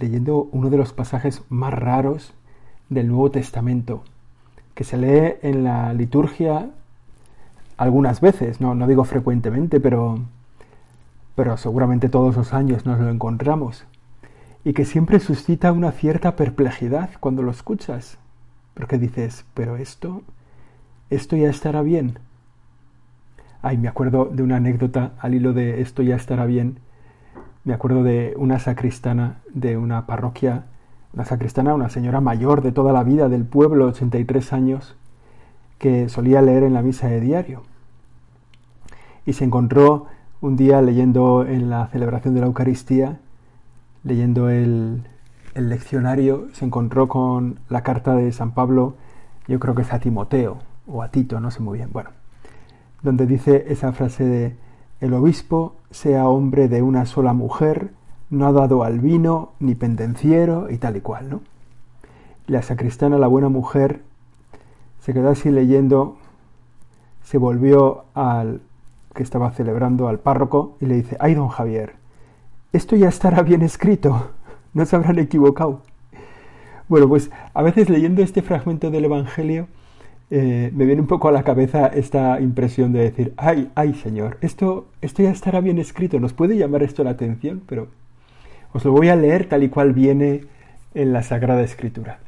leyendo uno de los pasajes más raros del Nuevo Testamento, que se lee en la liturgia algunas veces, no, no digo frecuentemente, pero, pero seguramente todos los años nos lo encontramos, y que siempre suscita una cierta perplejidad cuando lo escuchas, porque dices, pero esto, esto ya estará bien. Ay, me acuerdo de una anécdota al hilo de esto ya estará bien, me acuerdo de una sacristana de una parroquia, una sacristana, una señora mayor de toda la vida del pueblo, 83 años, que solía leer en la misa de diario. Y se encontró un día leyendo en la celebración de la Eucaristía, leyendo el, leccionario, se encontró con la carta de San Pablo, yo creo que es a Timoteo o a Tito, no sé muy bien, bueno, donde dice esa frase de el obispo, sea hombre de una sola mujer, no ha dado al vino, ni pendenciero, y tal y cual, ¿no? La sacristana, la buena mujer, se quedó así leyendo, se volvió al que estaba celebrando, al párroco, y le dice, ay, don Javier, esto ya estará bien escrito, no se habrán equivocado. Bueno, pues a veces leyendo este fragmento del Evangelio, eh, me viene un poco a la cabeza esta impresión de decir, ay, ay Señor, esto, esto ya estará bien escrito, nos puede llamar esto la atención, pero os lo voy a leer tal y cual viene en la Sagrada Escritura.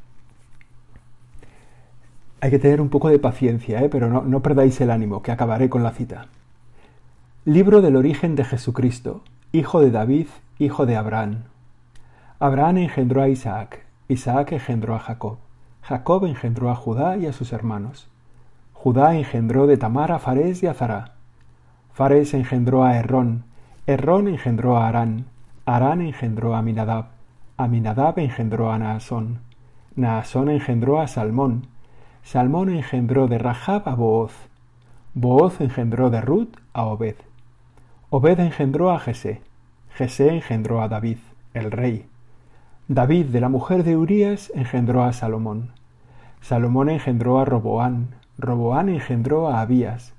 Hay que tener un poco de paciencia, ¿eh? pero no, no perdáis el ánimo, que acabaré con la cita. Libro del origen de Jesucristo, hijo de David, hijo de Abraham. Abraham engendró a Isaac, Isaac engendró a Jacob. Jacob engendró a Judá y a sus hermanos. Judá engendró de Tamar a Fares y a Zará. Fares engendró a Errón. Errón engendró a Arán. Arán engendró a Aminadab. Aminadab engendró a Naasón. Naasón engendró a Salmón. Salmón engendró de Rahab a Booz. Booz engendró de Ruth a Obed. Obed engendró a Jesé. Jesé engendró a David, el rey. David de la mujer de Urías engendró a Salomón. Salomón engendró a Roboán. Roboán engendró a Abías.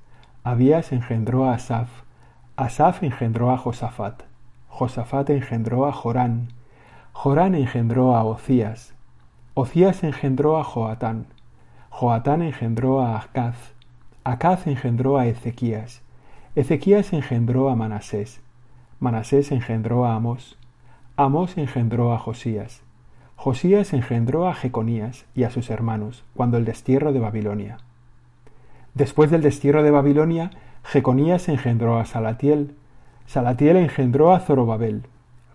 Abías engendró a Asaf. Asaf engendró a Josafat. Josafat engendró a Jorán. Jorán engendró a Ocías. Ocías engendró a Joatán. Joatán engendró a Acaz. Acaz engendró a Ezequías. Ezequías engendró a Manasés. Manasés engendró a Amós. Amós engendró a Josías. Josías engendró a Jeconías y a sus hermanos cuando el destierro de Babilonia. Después del destierro de Babilonia, Jeconías engendró a Salatiel. Salatiel engendró a Zorobabel.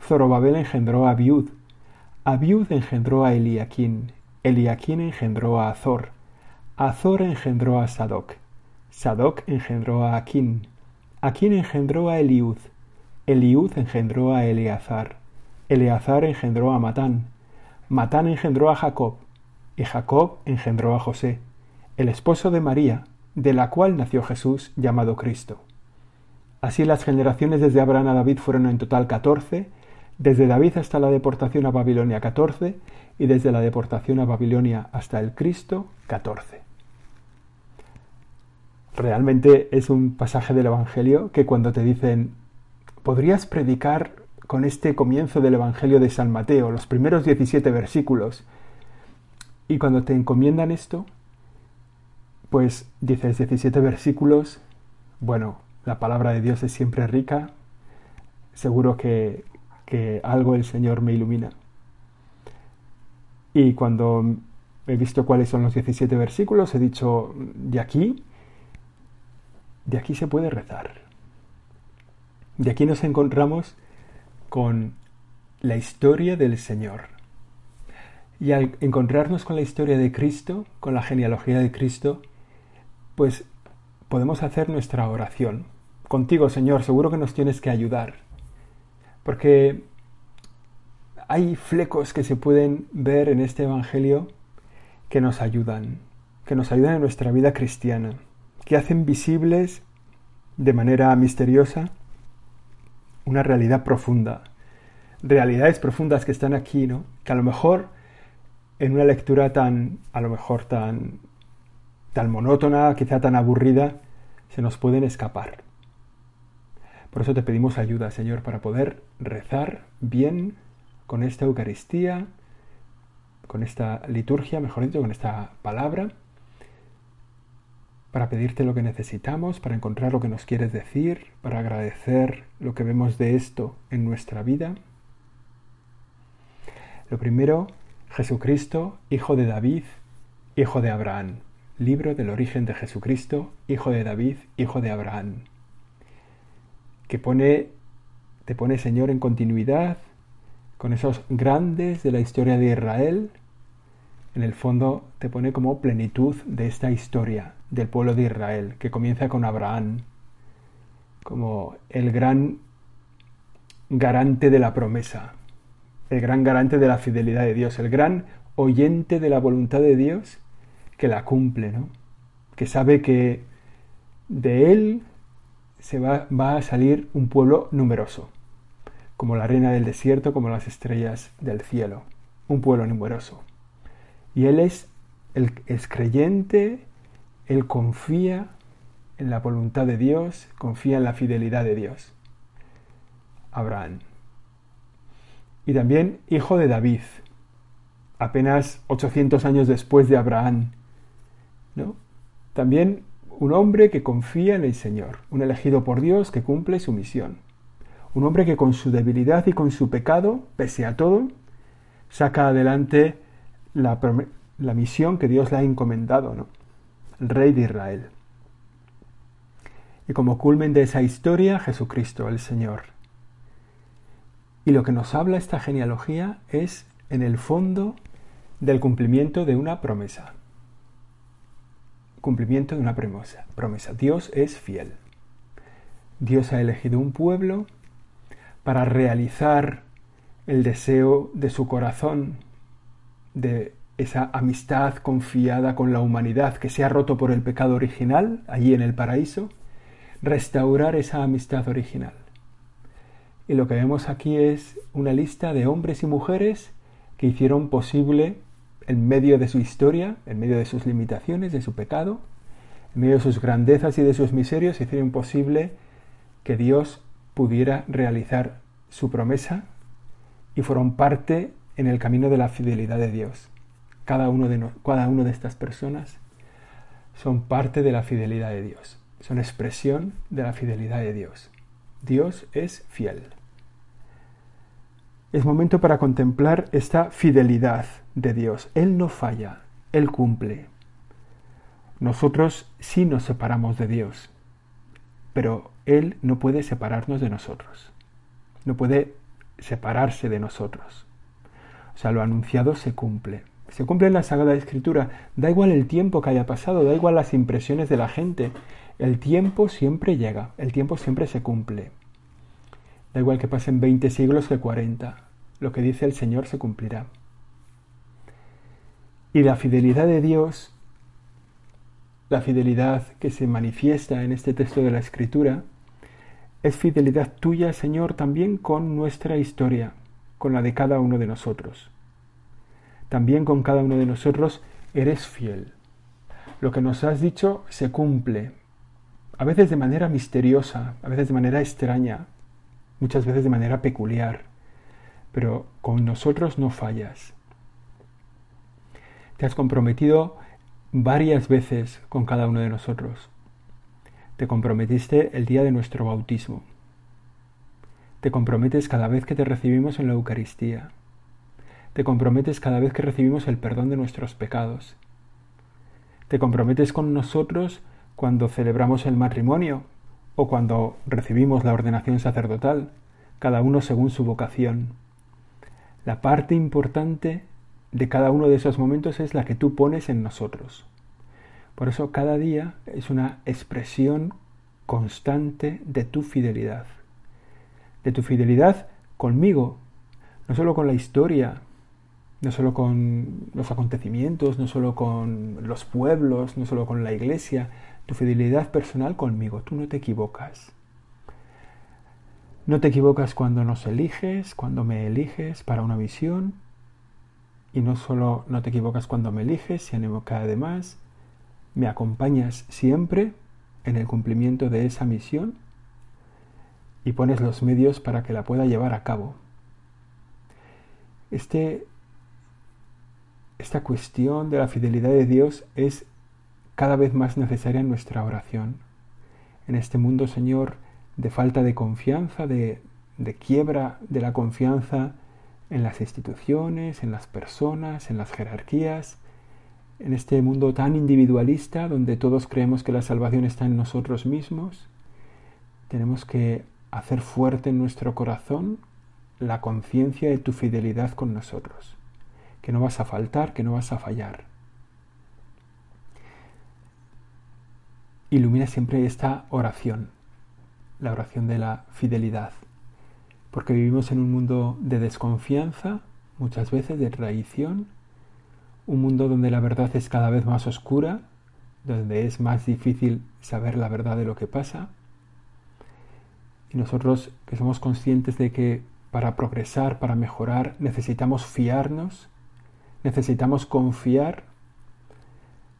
Zorobabel engendró a Abiud. Abiud engendró a Eliaquín. Eliaquín engendró a Azor. Azor engendró a Sadoc. Sadoc engendró a Aquín. Aquín engendró a Eliud. Eliud engendró a Eleazar. Eleazar engendró a Matán, Matán engendró a Jacob, y Jacob engendró a José, el esposo de María, de la cual nació Jesús llamado Cristo. Así las generaciones desde Abraham a David fueron en total catorce, desde David hasta la deportación a Babilonia catorce, y desde la deportación a Babilonia hasta el Cristo catorce. Realmente es un pasaje del Evangelio que cuando te dicen, ¿podrías predicar con este comienzo del Evangelio de San Mateo, los primeros 17 versículos. Y cuando te encomiendan esto, pues dices 17 versículos, bueno, la palabra de Dios es siempre rica, seguro que, que algo el Señor me ilumina. Y cuando he visto cuáles son los 17 versículos, he dicho, de aquí, de aquí se puede rezar. De aquí nos encontramos con la historia del Señor. Y al encontrarnos con la historia de Cristo, con la genealogía de Cristo, pues podemos hacer nuestra oración. Contigo, Señor, seguro que nos tienes que ayudar. Porque hay flecos que se pueden ver en este Evangelio que nos ayudan, que nos ayudan en nuestra vida cristiana, que hacen visibles de manera misteriosa una realidad profunda. Realidades profundas que están aquí, ¿no? Que a lo mejor en una lectura tan, a lo mejor tan, tan monótona, quizá tan aburrida, se nos pueden escapar. Por eso te pedimos ayuda, Señor, para poder rezar bien con esta Eucaristía, con esta liturgia, mejor dicho, con esta palabra, para pedirte lo que necesitamos, para encontrar lo que nos quieres decir, para agradecer lo que vemos de esto en nuestra vida. Lo primero, Jesucristo, hijo de David, hijo de Abraham. Libro del origen de Jesucristo, hijo de David, hijo de Abraham. Que pone, te pone Señor en continuidad con esos grandes de la historia de Israel, en el fondo te pone como plenitud de esta historia del pueblo de Israel, que comienza con Abraham, como el gran garante de la promesa, el gran garante de la fidelidad de Dios, el gran oyente de la voluntad de Dios que la cumple, ¿no? que sabe que de él se va, va a salir un pueblo numeroso como la arena del desierto, como las estrellas del cielo, un pueblo numeroso. Y él es, es creyente, él confía en la voluntad de Dios, confía en la fidelidad de Dios. Abraham. Y también hijo de David, apenas 800 años después de Abraham. ¿no? También un hombre que confía en el Señor, un elegido por Dios que cumple su misión. Un hombre que con su debilidad y con su pecado, pese a todo, saca adelante la, misión que Dios le ha encomendado, ¿no? El rey de Israel. Y como culmen de esa historia, Jesucristo, el Señor. Y lo que nos habla esta genealogía es, en el fondo, del cumplimiento de una promesa. Cumplimiento de una promesa. promesa. Dios es fiel. Dios ha elegido un pueblo para realizar el deseo de su corazón, de esa amistad confiada con la humanidad que se ha roto por el pecado original allí en el paraíso, restaurar esa amistad original. Y lo que vemos aquí es una lista de hombres y mujeres que hicieron posible, en medio de su historia, en medio de sus limitaciones, de su pecado, en medio de sus grandezas y de sus miserios, hicieron posible que Dios pudiera realizar su promesa y fueron parte en el camino de la fidelidad de Dios. Cada uno de, cada uno de estas personas son parte de la fidelidad de Dios, son expresión de la fidelidad de Dios. Dios es fiel. Es momento para contemplar esta fidelidad de Dios. Él no falla, Él cumple. Nosotros sí nos separamos de Dios, pero Él no puede separarnos de nosotros. No puede separarse de nosotros. O sea, lo anunciado se cumple. Se cumple en la Sagrada Escritura. Da igual el tiempo que haya pasado, da igual las impresiones de la gente. El tiempo siempre llega, el tiempo siempre se cumple. Da igual que pasen 20 siglos que 40. Lo que dice el Señor se cumplirá. Y la fidelidad de Dios la fidelidad que se manifiesta en este texto de la Escritura es fidelidad tuya, Señor, también con nuestra historia, con la de cada uno de nosotros. También con cada uno de nosotros eres fiel. Lo que nos has dicho se cumple, a veces de manera misteriosa, a veces de manera extraña, muchas veces de manera peculiar, pero con nosotros no fallas. Te has comprometido varias veces con cada uno de nosotros. Te comprometiste el día de nuestro bautismo. Te comprometes cada vez que te recibimos en la Eucaristía. Te comprometes cada vez que recibimos el perdón de nuestros pecados. Te comprometes con nosotros cuando celebramos el matrimonio o cuando recibimos la ordenación sacerdotal, cada uno según su vocación. La parte importante de cada uno de esos momentos es la que tú pones en nosotros. Por eso cada día es una expresión constante de tu fidelidad. De tu fidelidad conmigo, no solo con la historia, no solo con los acontecimientos, no solo con los pueblos, no solo con la iglesia, tu fidelidad personal conmigo. Tú no te equivocas. No te equivocas cuando nos eliges, cuando me eliges para una visión. Y no solo no te equivocas cuando me eliges, sino que además me acompañas siempre en el cumplimiento de esa misión y pones los medios para que la pueda llevar a cabo. Este esta cuestión de la fidelidad de Dios es cada vez más necesaria en nuestra oración. En este mundo, Señor, de falta de confianza, de, de quiebra de la confianza en las instituciones, en las personas, en las jerarquías, en este mundo tan individualista donde todos creemos que la salvación está en nosotros mismos, tenemos que hacer fuerte en nuestro corazón la conciencia de tu fidelidad con nosotros que no vas a faltar, que no vas a fallar. Ilumina siempre esta oración, la oración de la fidelidad, porque vivimos en un mundo de desconfianza, muchas veces de traición, un mundo donde la verdad es cada vez más oscura, donde es más difícil saber la verdad de lo que pasa. Y nosotros que somos conscientes de que para progresar, para mejorar, necesitamos fiarnos necesitamos confiar,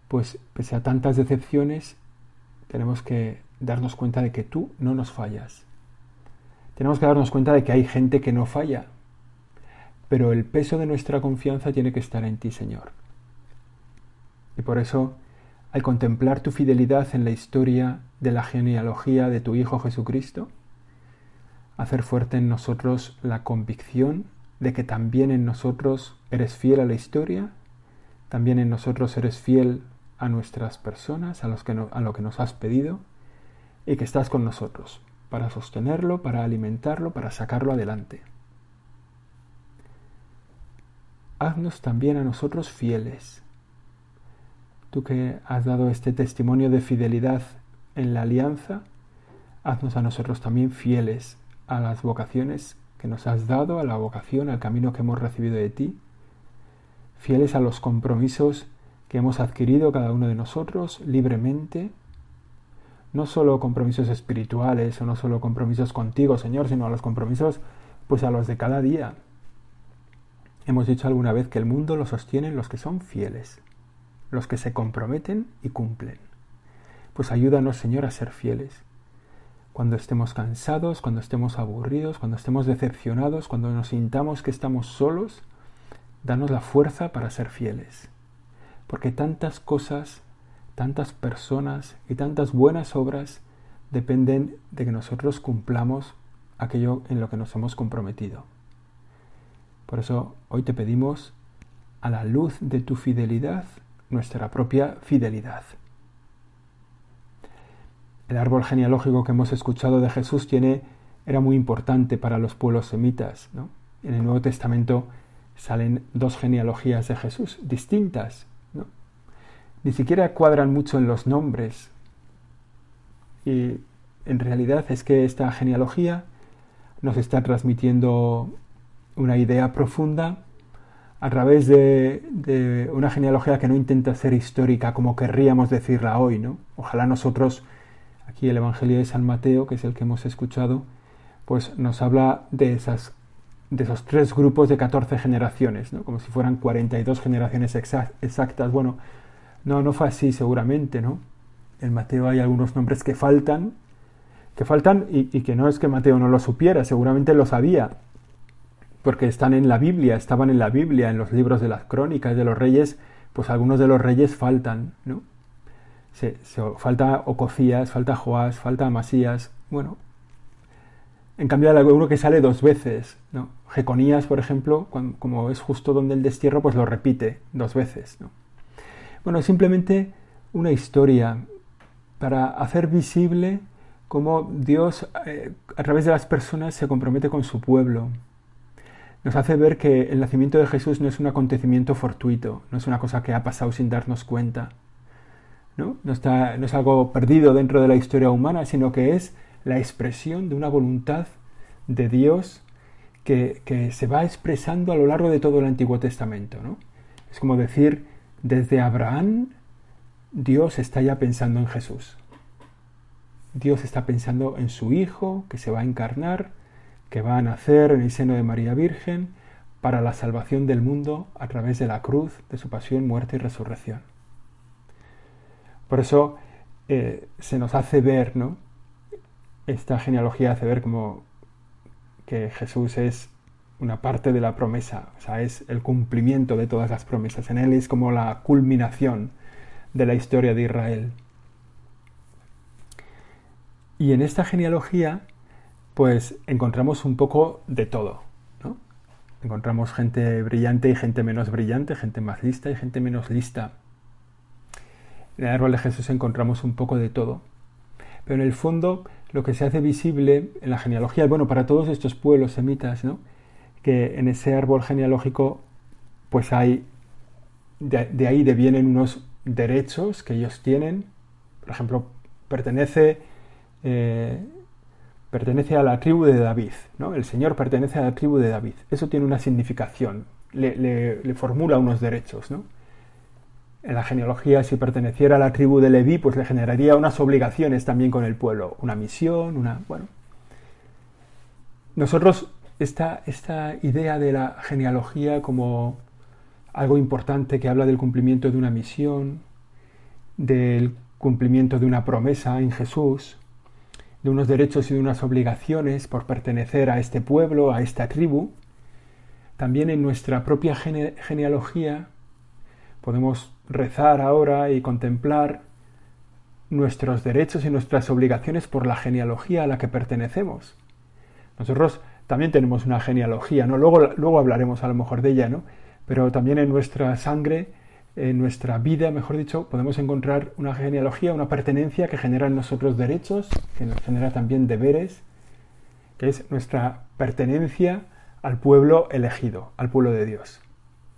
pues pese a tantas decepciones, tenemos que darnos cuenta de que tú no nos fallas. Tenemos que darnos cuenta de que hay gente que no falla, pero el peso de nuestra confianza tiene que estar en ti, Señor. Y por eso, al contemplar tu fidelidad en la historia de la genealogía de tu Hijo Jesucristo, hacer fuerte en nosotros la convicción de que también en nosotros eres fiel a la historia, también en nosotros eres fiel a nuestras personas, a, los que a lo que nos has pedido, y que estás con nosotros para sostenerlo, para alimentarlo, para sacarlo adelante. Haznos también a nosotros fieles. Tú que has dado este testimonio de fidelidad en la alianza, haznos a nosotros también fieles a las vocaciones que nos has dado, a la vocación, al camino que hemos recibido de ti, fieles a los compromisos que hemos adquirido cada uno de nosotros libremente, no solo compromisos espirituales o no solo compromisos contigo, Señor, sino a los compromisos, pues a los de cada día. Hemos dicho alguna vez que el mundo lo sostienen los que son fieles, los que se comprometen y cumplen. Pues ayúdanos, Señor, a ser fieles cuando estemos cansados, cuando estemos aburridos, cuando estemos decepcionados, cuando nos sintamos que estamos solos, danos la fuerza para ser fieles. Porque tantas cosas, tantas personas y tantas buenas obras dependen de que nosotros cumplamos aquello en lo que nos hemos comprometido. Por eso hoy te pedimos, a la luz de tu fidelidad, nuestra propia fidelidad. El árbol genealógico que hemos escuchado de Jesús tiene, era muy importante para los pueblos semitas. En el Nuevo Testamento salen dos genealogías de Jesús distintas. Ni siquiera cuadran mucho en los nombres. Y en realidad es que esta genealogía nos está transmitiendo una idea profunda a través de, de, una genealogía que no intenta ser histórica como querríamos decirla hoy, ¿no? Ojalá nosotros Aquí el Evangelio de San Mateo, que es el que hemos escuchado, pues nos habla de, esas, de esos tres grupos de 14 generaciones, ¿no? como si fueran 42 generaciones exactas. Bueno, no, no fue así seguramente, ¿no? En Mateo hay algunos nombres que faltan, que faltan y, y que no es que Mateo no lo supiera, seguramente lo sabía, porque están en la Biblia, estaban en la Biblia, en los libros de las crónicas de los reyes, pues algunos de los reyes faltan, ¿no? Falta Ococías, falta Joás, falta Amasías. Bueno, En cambio, hay alguno que sale dos veces. ¿no? Jeconías, por ejemplo, como es justo donde el destierro, pues lo repite dos veces. ¿no? Bueno, simplemente una historia para hacer visible cómo Dios, eh, a través de las personas, se compromete con su pueblo. Nos hace ver que el nacimiento de Jesús no es un acontecimiento fortuito, no es una cosa que ha pasado sin darnos cuenta. ¿No? No, está, no es algo perdido dentro de la historia humana, sino que es la expresión de una voluntad de Dios que, que, se va expresando a lo largo de todo el Antiguo Testamento. ¿no? Es como decir, desde Abraham, Dios está ya pensando en Jesús. Dios está pensando en su Hijo, que se va a encarnar, que va a nacer en el seno de María Virgen, para la salvación del mundo a través de la cruz, de su pasión, muerte y resurrección. Por eso eh, se nos hace ver, ¿no? Esta genealogía hace ver como que Jesús es una parte de la promesa, o sea, es el cumplimiento de todas las promesas. En él es como la culminación de la historia de Israel. Y en esta genealogía, pues encontramos un poco de todo. ¿no? Encontramos gente brillante y gente menos brillante, gente más lista y gente menos lista. En el árbol de Jesús encontramos un poco de todo. Pero en el fondo, lo que se hace visible en la genealogía, bueno, para todos estos pueblos semitas, ¿no? que en ese árbol genealógico, pues hay, de, ahí devienen unos derechos que ellos tienen. Por ejemplo, pertenece eh, pertenece a la tribu de David, ¿no? El Señor pertenece a la tribu de David. Eso tiene una significación, le, formula unos derechos, ¿no? En la genealogía, si perteneciera a la tribu de Leví, pues le generaría unas obligaciones también con el pueblo, una misión, una... bueno. Nosotros, esta, esta idea de la genealogía como algo importante que habla del cumplimiento de una misión, del cumplimiento de una promesa en Jesús, de unos derechos y de unas obligaciones por pertenecer a este pueblo, a esta tribu, también en nuestra propia genealogía podemos rezar ahora y contemplar nuestros derechos y nuestras obligaciones por la genealogía a la que pertenecemos. Nosotros también tenemos una genealogía, ¿no? Luego, luego hablaremos a lo mejor de ella, ¿no? Pero también en nuestra sangre en nuestra vida, mejor dicho, podemos encontrar una genealogía, una pertenencia que genera en nosotros derechos, que nos genera también deberes, que es nuestra pertenencia al pueblo elegido, al pueblo de Dios.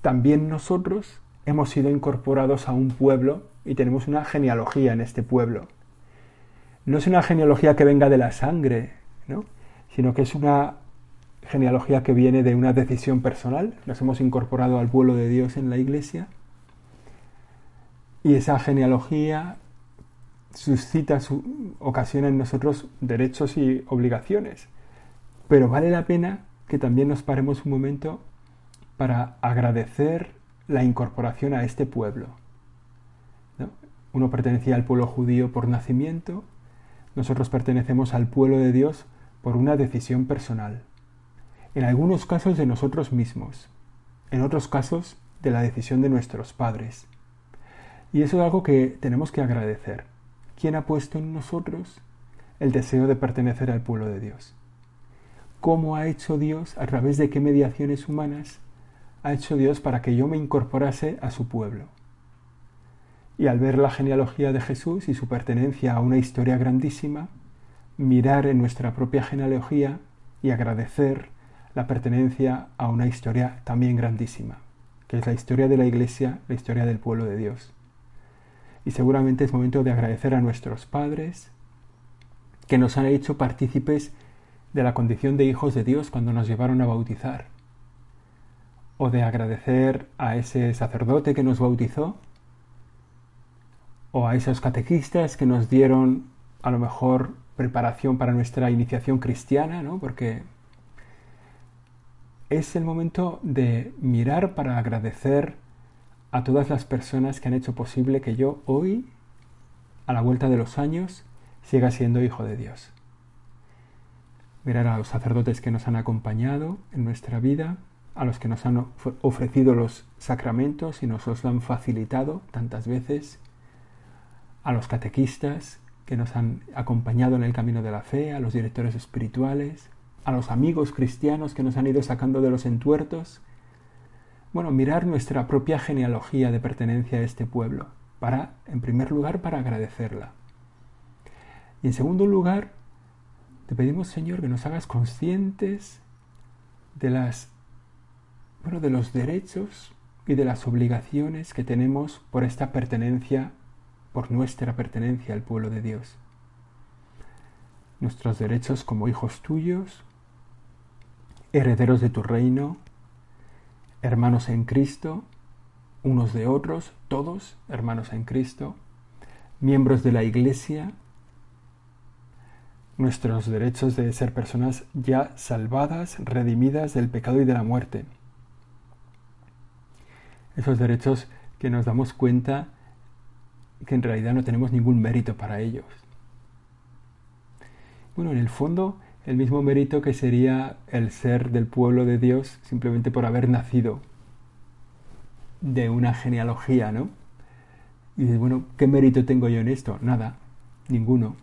También nosotros hemos sido incorporados a un pueblo y tenemos una genealogía en este pueblo. No es una genealogía que venga de la sangre, ¿no? sino que es una genealogía que viene de una decisión personal. Nos hemos incorporado al pueblo de Dios en la iglesia y esa genealogía suscita, su, ocasiona en nosotros derechos y obligaciones. Pero vale la pena que también nos paremos un momento para agradecer la incorporación a este pueblo. Uno pertenecía al pueblo judío por nacimiento, nosotros pertenecemos al pueblo de Dios por una decisión personal. En algunos casos de nosotros mismos, en otros casos de la decisión de nuestros padres. Y eso es algo que tenemos que agradecer. ¿Quién ha puesto en nosotros el deseo de pertenecer al pueblo de Dios? ¿Cómo ha hecho Dios, a través de qué mediaciones humanas, ha hecho Dios para que yo me incorporase a su pueblo? Y al ver la genealogía de Jesús y su pertenencia a una historia grandísima, mirar en nuestra propia genealogía y agradecer la pertenencia a una historia también grandísima, que es la historia de la Iglesia, la historia del pueblo de Dios y seguramente es momento de agradecer a nuestros padres que nos han hecho partícipes de la condición de hijos de Dios cuando nos llevaron a bautizar, o de agradecer a ese sacerdote que nos bautizó, o a esos catequistas que nos dieron a lo mejor preparación para nuestra iniciación cristiana, ¿no? Porque es el momento de mirar para agradecer a todas las personas que han hecho posible que yo hoy, a la vuelta de los años, siga siendo hijo de Dios. Mirar a los sacerdotes que nos han acompañado en nuestra vida, a los que nos han ofrecido los sacramentos y nos los han facilitado tantas veces, a los catequistas que nos han acompañado en el camino de la fe, a los directores espirituales, a los amigos cristianos que nos han ido sacando de los entuertos. Bueno, mirar nuestra propia genealogía de pertenencia a este pueblo, para, en primer lugar, para agradecerla. Y en segundo lugar, te pedimos, Señor, que nos hagas conscientes de las bueno, de los derechos y de las obligaciones que tenemos por esta pertenencia, por nuestra pertenencia al pueblo de Dios. Nuestros derechos como hijos tuyos, herederos de tu reino, hermanos en Cristo, unos de otros, todos hermanos en Cristo, miembros de la Iglesia, nuestros derechos de ser personas ya salvadas, redimidas del pecado y de la muerte. Esos derechos que nos damos cuenta que en realidad no tenemos ningún mérito para ellos. Bueno, en el fondo, el mismo mérito que sería el ser del pueblo de Dios simplemente por haber nacido de una genealogía, ¿no? Y dices, bueno, ¿qué mérito tengo yo en esto? Nada, ninguno.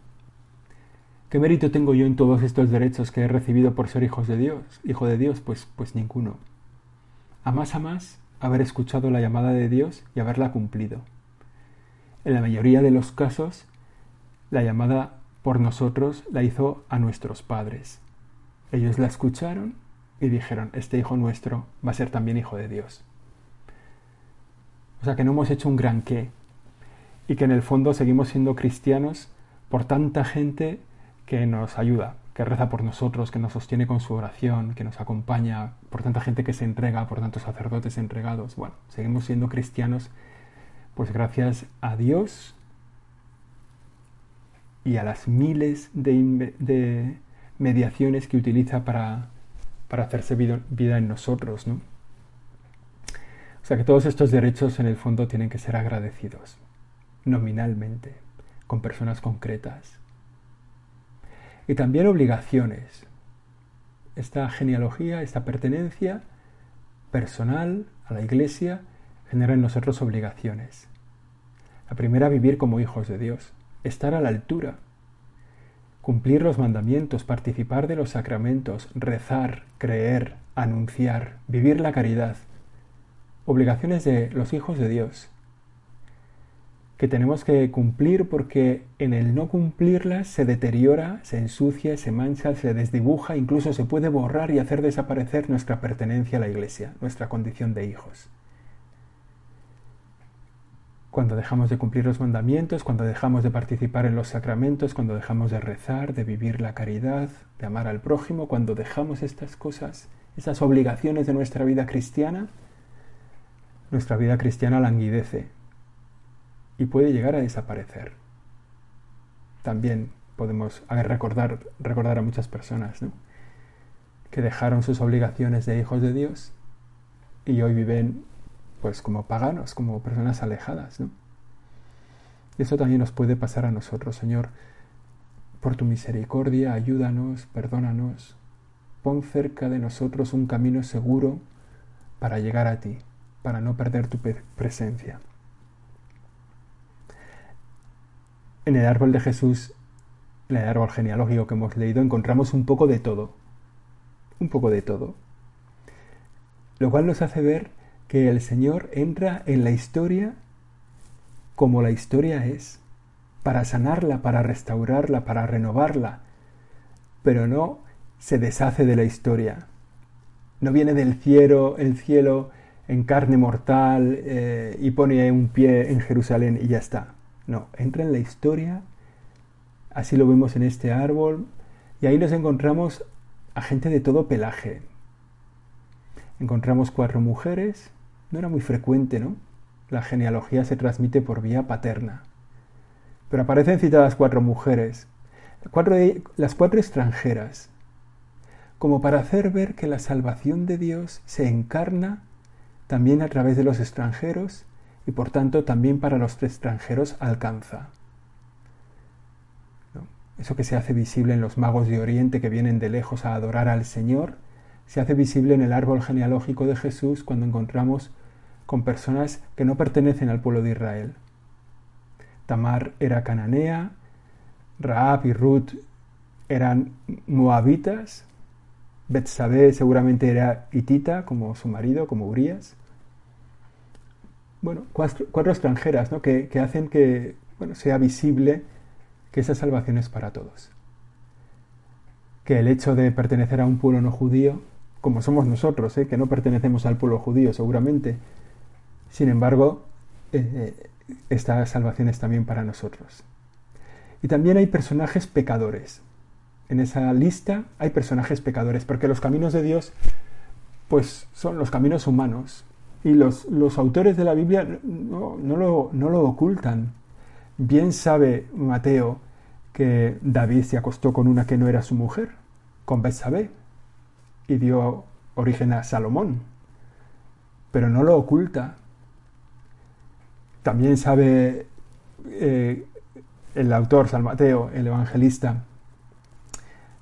¿Qué mérito tengo yo en todos estos derechos que he recibido por ser hijos de Dios? Hijo de Dios, pues, pues ninguno. A más a más, haber escuchado la llamada de Dios y haberla cumplido. En la mayoría de los casos, la llamada por nosotros la hizo a nuestros padres. Ellos la escucharon y dijeron, este hijo nuestro va a ser también hijo de Dios. O sea que no hemos hecho un gran qué y que en el fondo seguimos siendo cristianos por tanta gente que nos ayuda, que reza por nosotros, que nos sostiene con su oración, que nos acompaña, por tanta gente que se entrega, por tantos sacerdotes entregados. Bueno, seguimos siendo cristianos, pues gracias a Dios y a las miles de, mediaciones que utiliza para, para hacerse vida, vida en nosotros, ¿no? O sea que todos estos derechos en el fondo tienen que ser agradecidos, nominalmente, con personas concretas y también obligaciones. Esta genealogía, esta pertenencia personal a la Iglesia genera en nosotros obligaciones. La primera, vivir como hijos de Dios, estar a la altura, cumplir los mandamientos, participar de los sacramentos, rezar, creer, anunciar, vivir la caridad. Obligaciones de los hijos de Dios que tenemos que cumplir porque en el no cumplirlas se deteriora, se ensucia, se mancha, se desdibuja, incluso se puede borrar y hacer desaparecer nuestra pertenencia a la Iglesia, nuestra condición de hijos. Cuando dejamos de cumplir los mandamientos, cuando dejamos de participar en los sacramentos, cuando dejamos de rezar, de vivir la caridad, de amar al prójimo, cuando dejamos estas cosas, esas obligaciones de nuestra vida cristiana, nuestra vida cristiana languidece, y puede llegar a desaparecer. También podemos recordar, recordar a muchas personas que dejaron sus obligaciones de hijos de Dios y hoy viven pues como paganos, como personas alejadas. Y eso también nos puede pasar a nosotros, Señor. Por tu misericordia, ayúdanos, perdónanos, pon cerca de nosotros un camino seguro para llegar a ti, para no perder tu presencia. En el árbol de Jesús, en el árbol genealógico que hemos leído, encontramos un poco de todo. Un poco de todo. Lo cual nos hace ver que el Señor entra en la historia como la historia es, para sanarla, para restaurarla, para renovarla, pero no se deshace de la historia. No viene del cielo, el cielo en carne mortal eh, y pone un pie en Jerusalén y ya está. No, entra en la historia, así lo vemos en este árbol, y ahí nos encontramos a gente de todo pelaje. Encontramos cuatro mujeres, no era muy frecuente, ¿no? La genealogía se transmite por vía paterna. Pero aparecen citadas cuatro mujeres, cuatro las cuatro extranjeras, como para hacer ver que la salvación de Dios se encarna también a través de los extranjeros y por tanto también para los extranjeros alcanza. Eso que se hace visible en los magos de Oriente que vienen de lejos a adorar al Señor, se hace visible en el árbol genealógico de Jesús cuando encontramos con personas que no pertenecen al pueblo de Israel. Tamar era cananea, Raab y Ruth eran moabitas, Betsabé seguramente era hitita, como su marido, como Urias. Bueno, cuatro, extranjeras ¿no? que, hacen que bueno, sea visible que esa salvación es para todos. Que el hecho de pertenecer a un pueblo no judío, como somos nosotros, ¿eh? que no pertenecemos al pueblo judío seguramente, sin embargo, eh, eh, esta salvación es también para nosotros. Y también hay personajes pecadores. En esa lista hay personajes pecadores, porque los caminos de Dios, pues son los caminos humanos. Y los, los autores de la Biblia no, lo, no lo ocultan. Bien sabe Mateo que David se acostó con una que no era su mujer, con Betsabé, y dio origen a Salomón. Pero no lo oculta. También sabe eh, el autor, San Mateo, el evangelista,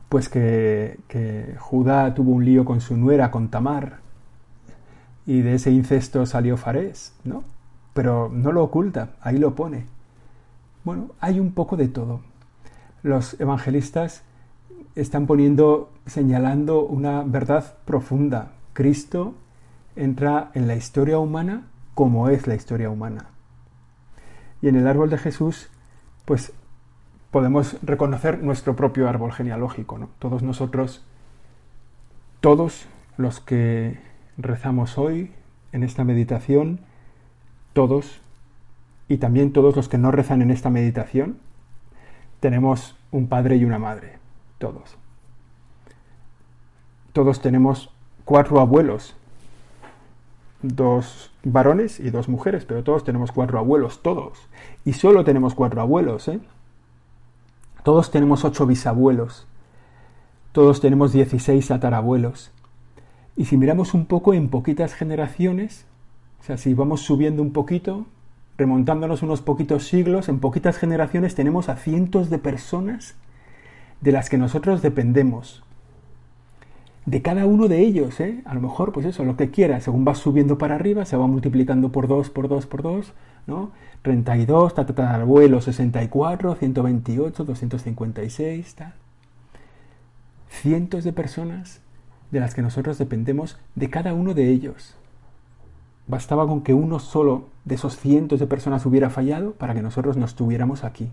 pues que, Judá tuvo un lío con su nuera, con Tamar, y de ese incesto salió Farés, ¿no? Pero no lo oculta, ahí lo pone. Bueno, hay un poco de todo. Los evangelistas están poniendo, señalando una verdad profunda. Cristo entra en la historia humana como es la historia humana. Y en el árbol de Jesús pues podemos reconocer nuestro propio árbol genealógico. ¿no? Todos nosotros, todos los que rezamos hoy en esta meditación, todos, y también todos los que no rezan en esta meditación, tenemos un padre y una madre, todos. Todos tenemos cuatro abuelos, dos varones y dos mujeres, pero todos tenemos cuatro abuelos, todos. Y solo tenemos cuatro abuelos, ¿eh? Todos tenemos ocho bisabuelos. Todos tenemos dieciséis tatarabuelos. Y si miramos un poco en poquitas generaciones, o sea, si vamos subiendo un poquito, remontándonos unos poquitos siglos, en poquitas generaciones tenemos a cientos de personas de las que nosotros dependemos de cada uno de ellos, ¿eh? A lo mejor, pues eso, lo que quiera, según vas subiendo para arriba, se va multiplicando por 2, por 2, por 2, ¿no? 32, abuelo 64, 128, 256, tal. Cientos de personas de las que nosotros dependemos de cada uno de ellos. Bastaba con que uno solo de esos cientos de personas hubiera fallado para que nosotros nos tuviéramos aquí.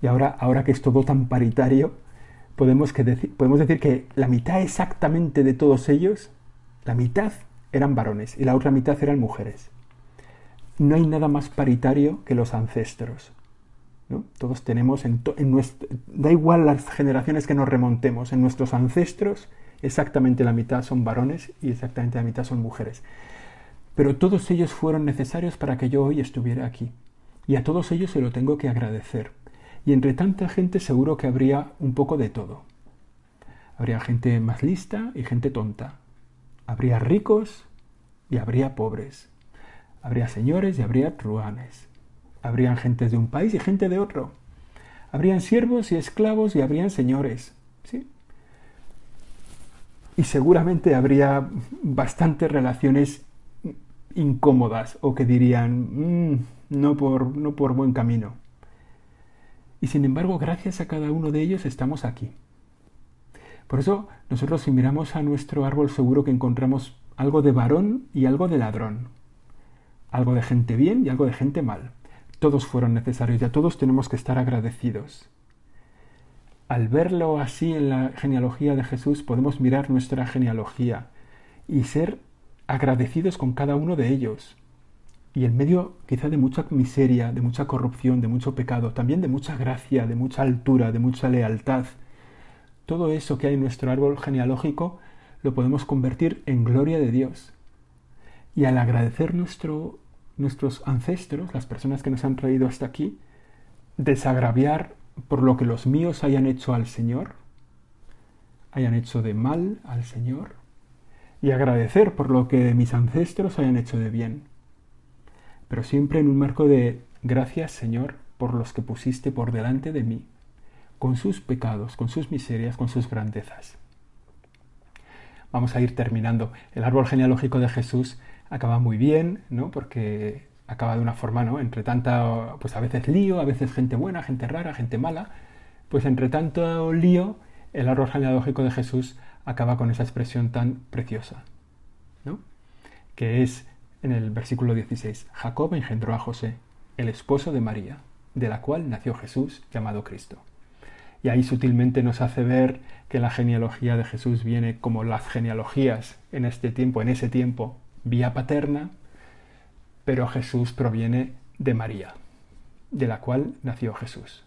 Y ahora, ahora que es todo tan paritario, podemos, que podemos decir que la mitad exactamente de todos ellos, la mitad eran varones y la otra mitad eran mujeres. No hay nada más paritario que los ancestros. Todos tenemos, en, nuestro, da igual las generaciones que nos remontemos, en nuestros ancestros exactamente la mitad son varones y exactamente la mitad son mujeres. Pero todos ellos fueron necesarios para que yo hoy estuviera aquí. Y a todos ellos se lo tengo que agradecer y entre tanta gente seguro que habría un poco de todo. Habría gente más lista y gente tonta. Habría ricos y habría pobres. Habría señores y habría truanes. Habrían gentes de un país y gente de otro. Habrían siervos y esclavos y habrían señores. ¿sí? Y seguramente habría bastantes relaciones incómodas o que dirían mm, no, por, no por buen camino. Y sin embargo, gracias a cada uno de ellos estamos aquí. Por eso, nosotros si miramos a nuestro árbol seguro que encontramos algo de varón y algo de ladrón. Algo de gente bien y algo de gente mal. Todos fueron necesarios y a todos tenemos que estar agradecidos. Al verlo así en la genealogía de Jesús, podemos mirar nuestra genealogía y ser agradecidos con cada uno de ellos y en medio quizá de mucha miseria, de mucha corrupción, de mucho pecado, también de mucha gracia, de mucha altura, de mucha lealtad, todo eso que hay en nuestro árbol genealógico lo podemos convertir en gloria de Dios. Y al agradecer nuestro, nuestros ancestros, las personas que nos han traído hasta aquí, desagraviar por lo que los míos hayan hecho al Señor, hayan hecho de mal al Señor, y agradecer por lo que mis ancestros hayan hecho de bien pero siempre en un marco de gracias Señor por los que pusiste por delante de mí, con sus pecados, con sus miserias, con sus grandezas. Vamos a ir terminando. El árbol genealógico de Jesús acaba muy bien, ¿no? Porque acaba de una forma, ¿no? Entre tanta, pues a veces lío, a veces gente buena, gente rara, gente mala, pues entre tanto lío, el árbol genealógico de Jesús acaba con esa expresión tan preciosa, ¿no? que es en el versículo 16, Jacob engendró a José, el esposo de María, de la cual nació Jesús llamado Cristo. Y ahí sutilmente nos hace ver que la genealogía de Jesús viene como las genealogías en este tiempo, en ese tiempo, vía paterna, pero Jesús proviene de María, de la cual nació Jesús.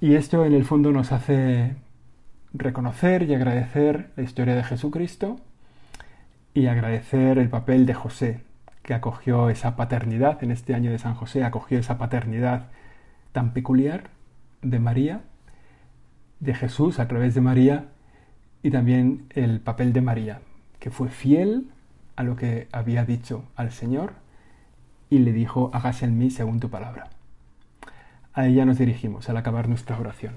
Y esto en el fondo nos hace reconocer y agradecer la historia de Jesucristo y agradecer el papel de José, que acogió esa paternidad en este año de San José, acogió esa paternidad tan peculiar de María, de Jesús a través de María, y también el papel de María, que fue fiel a lo que había dicho al Señor y le dijo, hágase en mí según tu palabra. A ella nos dirigimos al acabar nuestra oración.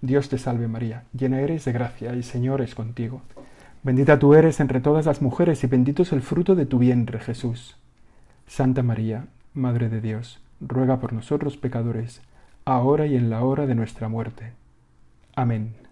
Dios te salve María, llena eres de gracia, y Señor es contigo. Bendita tú eres entre todas las mujeres, y bendito es el fruto de tu vientre, Jesús. Santa María, Madre de Dios, ruega por nosotros pecadores, ahora y en la hora de nuestra muerte. Amén.